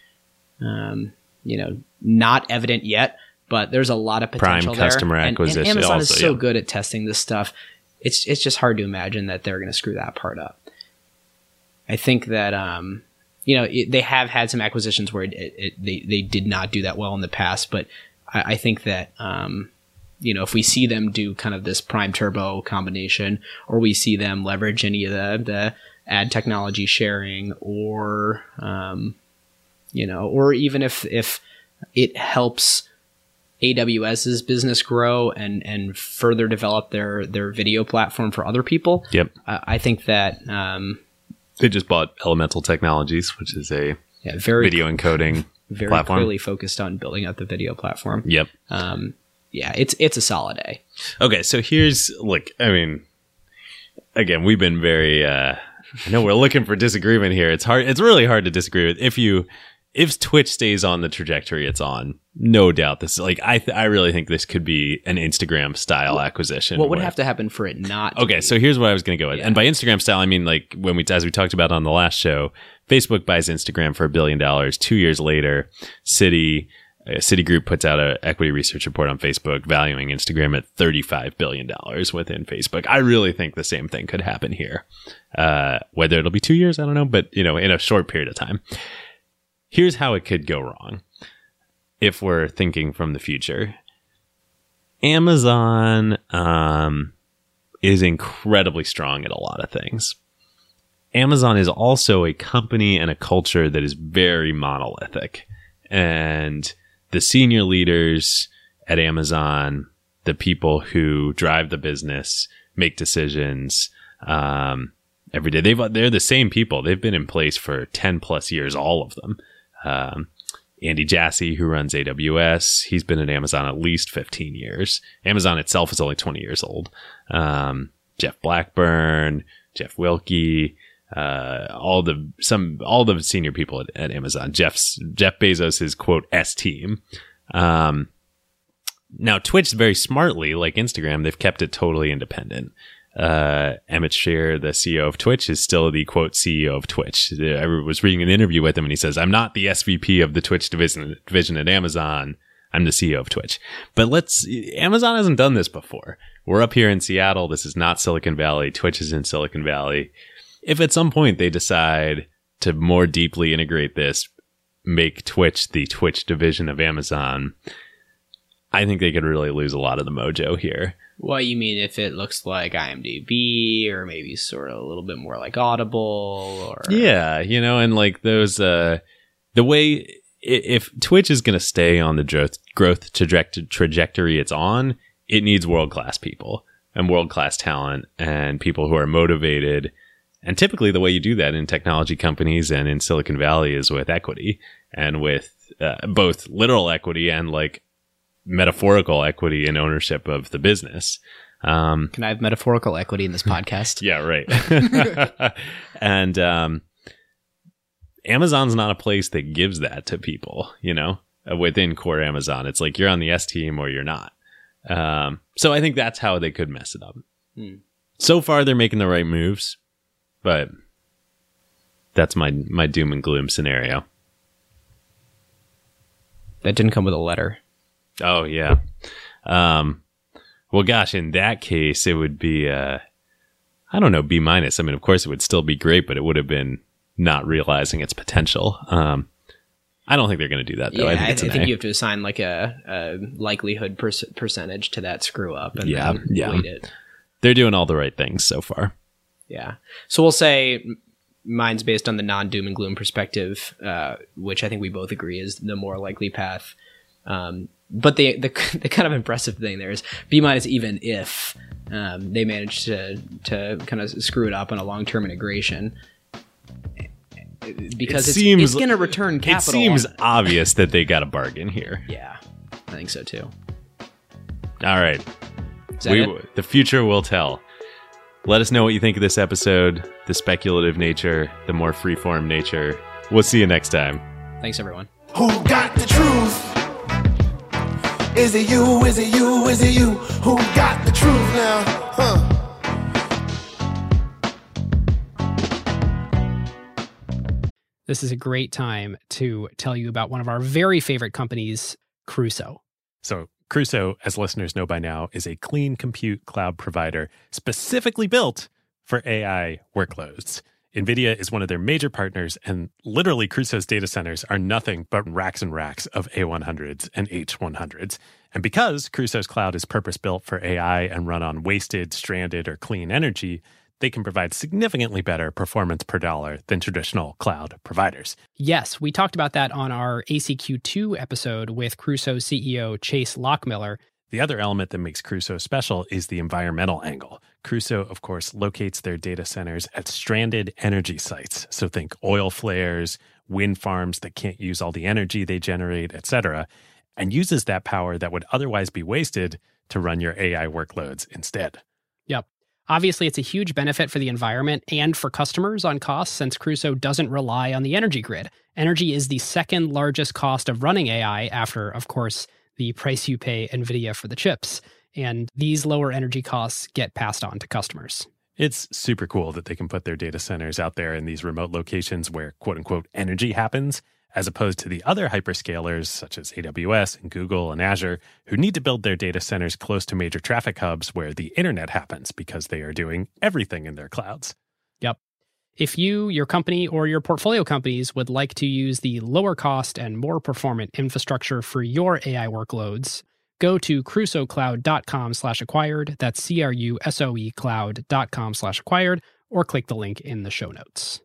um, you know, not evident yet. But there's a lot of Prime potential there. customer And- and acquisition Amazon is so yeah. good at testing this stuff. It's it's just hard to imagine that they're going to screw that part up. I think that um, you know it, they have had some acquisitions where it, it, it, they they did not do that well in the past, but I, I think that um, you know if we see them do kind of this Prime Turbo combination, or we see them leverage any of the the ad technology sharing, or um, you know, or even if if it helps AWS's business grow and and further develop their their video platform for other people. Yep. I, I think that um, They just bought Elemental Technologies, which is a yeah, very video encoding. very platform. clearly focused on building out the video platform. Yep. Um, yeah, it's it's a solid A. Okay, so here's like I mean, again, we've been very. uh I know we're looking for disagreement here. It's hard. It's really hard to disagree with if you if Twitch stays on the trajectory it's on. No doubt, this is like I th- I really think this could be an Instagram style acquisition. What would where- have to happen for it not? to Okay, be? so here's what I was going to go with, Yeah. and by Instagram style, I mean like when we, as we talked about on the last show, Facebook buys Instagram for a billion dollars. Two years later, City. uh, Citigroup puts out an equity research report on Facebook valuing Instagram at thirty-five billion dollars within Facebook. I really think the same thing could happen here. Uh, whether it'll be two years, I don't know, but you know, in a short period of time. Here's how it could go wrong. If we're thinking from the future, Amazon, um, is incredibly strong at a lot of things. Amazon is also a company and a culture that is very monolithic. And the senior leaders at Amazon, the people who drive the business, make decisions um, every day, they've, they're the same people. They've been in place for 10 plus years, all of them. Um, Andy Jassy, who runs AWS, he's been at Amazon at least 15 years. Amazon itself is only 20 years old. Um, Jeff Blackburn, Jeff Wilke, uh, all the some all the senior people at, at Amazon. Jeff's Jeff Bezos' quote S team. Um, now Twitch very smartly, like Instagram, they've kept it totally independent. Uh, Emmett Shear, the CEO of Twitch, is still the quote CEO of Twitch. I was reading an interview with him, and he says, "I'm not the SVP of the Twitch division division at Amazon." I'm the CEO of Twitch. But let's, Amazon hasn't done this before. We're up here in Seattle. This is not Silicon Valley. Twitch is in Silicon Valley. If at some point they decide to more deeply integrate this, make Twitch the Twitch division of Amazon, I think they could really lose a lot of the mojo here. What you mean if it looks like IMDb or maybe sort of a little bit more like Audible or Yeah, you know, and like those uh the way if Twitch is going to stay on the growth growth trajectory it's on, it needs world class people and world class talent and people who are motivated. And typically, the way you do that in technology companies and in Silicon Valley is with equity and with uh, both literal equity and like metaphorical equity and ownership of the business. Um, Can I have metaphorical equity in this podcast? (laughs) yeah, right. (laughs) and um, Amazon's not a place that gives that to people, you know, uh, within core Amazon. It's like you're on the S team or you're not. Um, so I think that's how they could mess it up. Hmm. So far, they're making the right moves, but that's my my doom and gloom scenario. That didn't come with a letter. Oh yeah. Um, well, gosh, in that case, it would be uh, I don't know B minus. I mean, of course, it would still be great, but it would have been not realizing its potential. Um, I don't think they're going to do that though. Yeah, I think, I, I think you have to assign like a, a likelihood per- percentage to that screw up and Yeah, yeah. it. They're doing all the right things so far. Yeah. So we'll say mine's based on the non doom and gloom perspective, uh, which I think we both agree is the more likely path. Um, but the, the (laughs) the kind of impressive thing there is B minus even if um, they manage to to kind of screw it up on a long term integration because It it's, seems- it's going to return capital. It seems on- obvious that they got a bargain here. yeah, I think so too. All right. Is that We, it? the future will tell. Let us know what you think of this episode, the speculative nature, the more freeform nature. We'll see you next time. Thanks everyone. Who got the truth? Is it you? Is it you? Is it you? Who got the truth now? Huh? This is a great time to tell you about one of our very favorite companies, Crusoe. So, Crusoe, as listeners know by now, is a clean compute cloud provider specifically built for AI workloads. NVIDIA is one of their major partners, and literally, Crusoe's data centers are nothing but racks and racks of A100s and H100s. And because Crusoe's cloud is purpose built for AI and run on wasted, stranded, or clean energy, they can provide significantly better performance per dollar than traditional cloud providers. Yes, we talked about that on our ACQ2 episode with Crusoe CEO Chase Lochmiller. The other element that makes Crusoe special is the environmental angle. Crusoe, of course, locates their data centers at stranded energy sites. So think oil flares, wind farms that can't use all the energy they generate, etc., and uses that power that would otherwise be wasted to run your AI workloads instead. Yep. Obviously, it's a huge benefit for the environment and for customers on costs since Crusoe doesn't rely on the energy grid. Energy is the second largest cost of running AI after, of course, the price you pay NVIDIA for the chips. And these lower energy costs get passed on to customers. It's super cool that they can put their data centers out there in these remote locations where quote unquote energy happens, as opposed to the other hyperscalers such as AWS and Google and Azure, who need to build their data centers close to major traffic hubs where the internet happens because they are doing everything in their clouds. Yep. If you, your company, or your portfolio companies would like to use the lower cost and more performant infrastructure for your AI workloads, go to crusoecloud.com slash acquired. That's C-R-U-S-O-E cloud.com slash acquired, or click the link in the show notes.